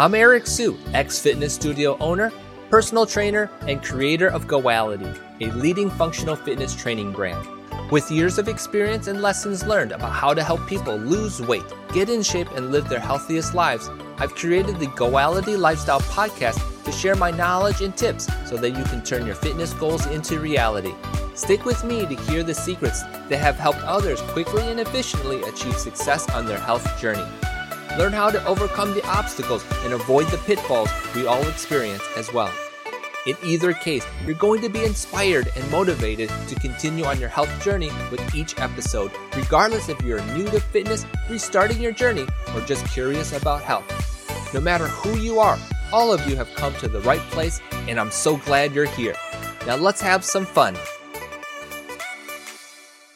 I'm Eric Sue, ex fitness studio owner, personal trainer, and creator of Goality, a leading functional fitness training brand. With years of experience and lessons learned about how to help people lose weight, get in shape, and live their healthiest lives, I've created the Goality Lifestyle Podcast to share my knowledge and tips so that you can turn your fitness goals into reality. Stick with me to hear the secrets that have helped others quickly and efficiently achieve success on their health journey. Learn how to overcome the obstacles and avoid the pitfalls we all experience as well. In either case, you're going to be inspired and motivated to continue on your health journey with each episode, regardless if you're new to fitness, restarting your journey, or just curious about health. No matter who you are, all of you have come to the right place, and I'm so glad you're here. Now let's have some fun.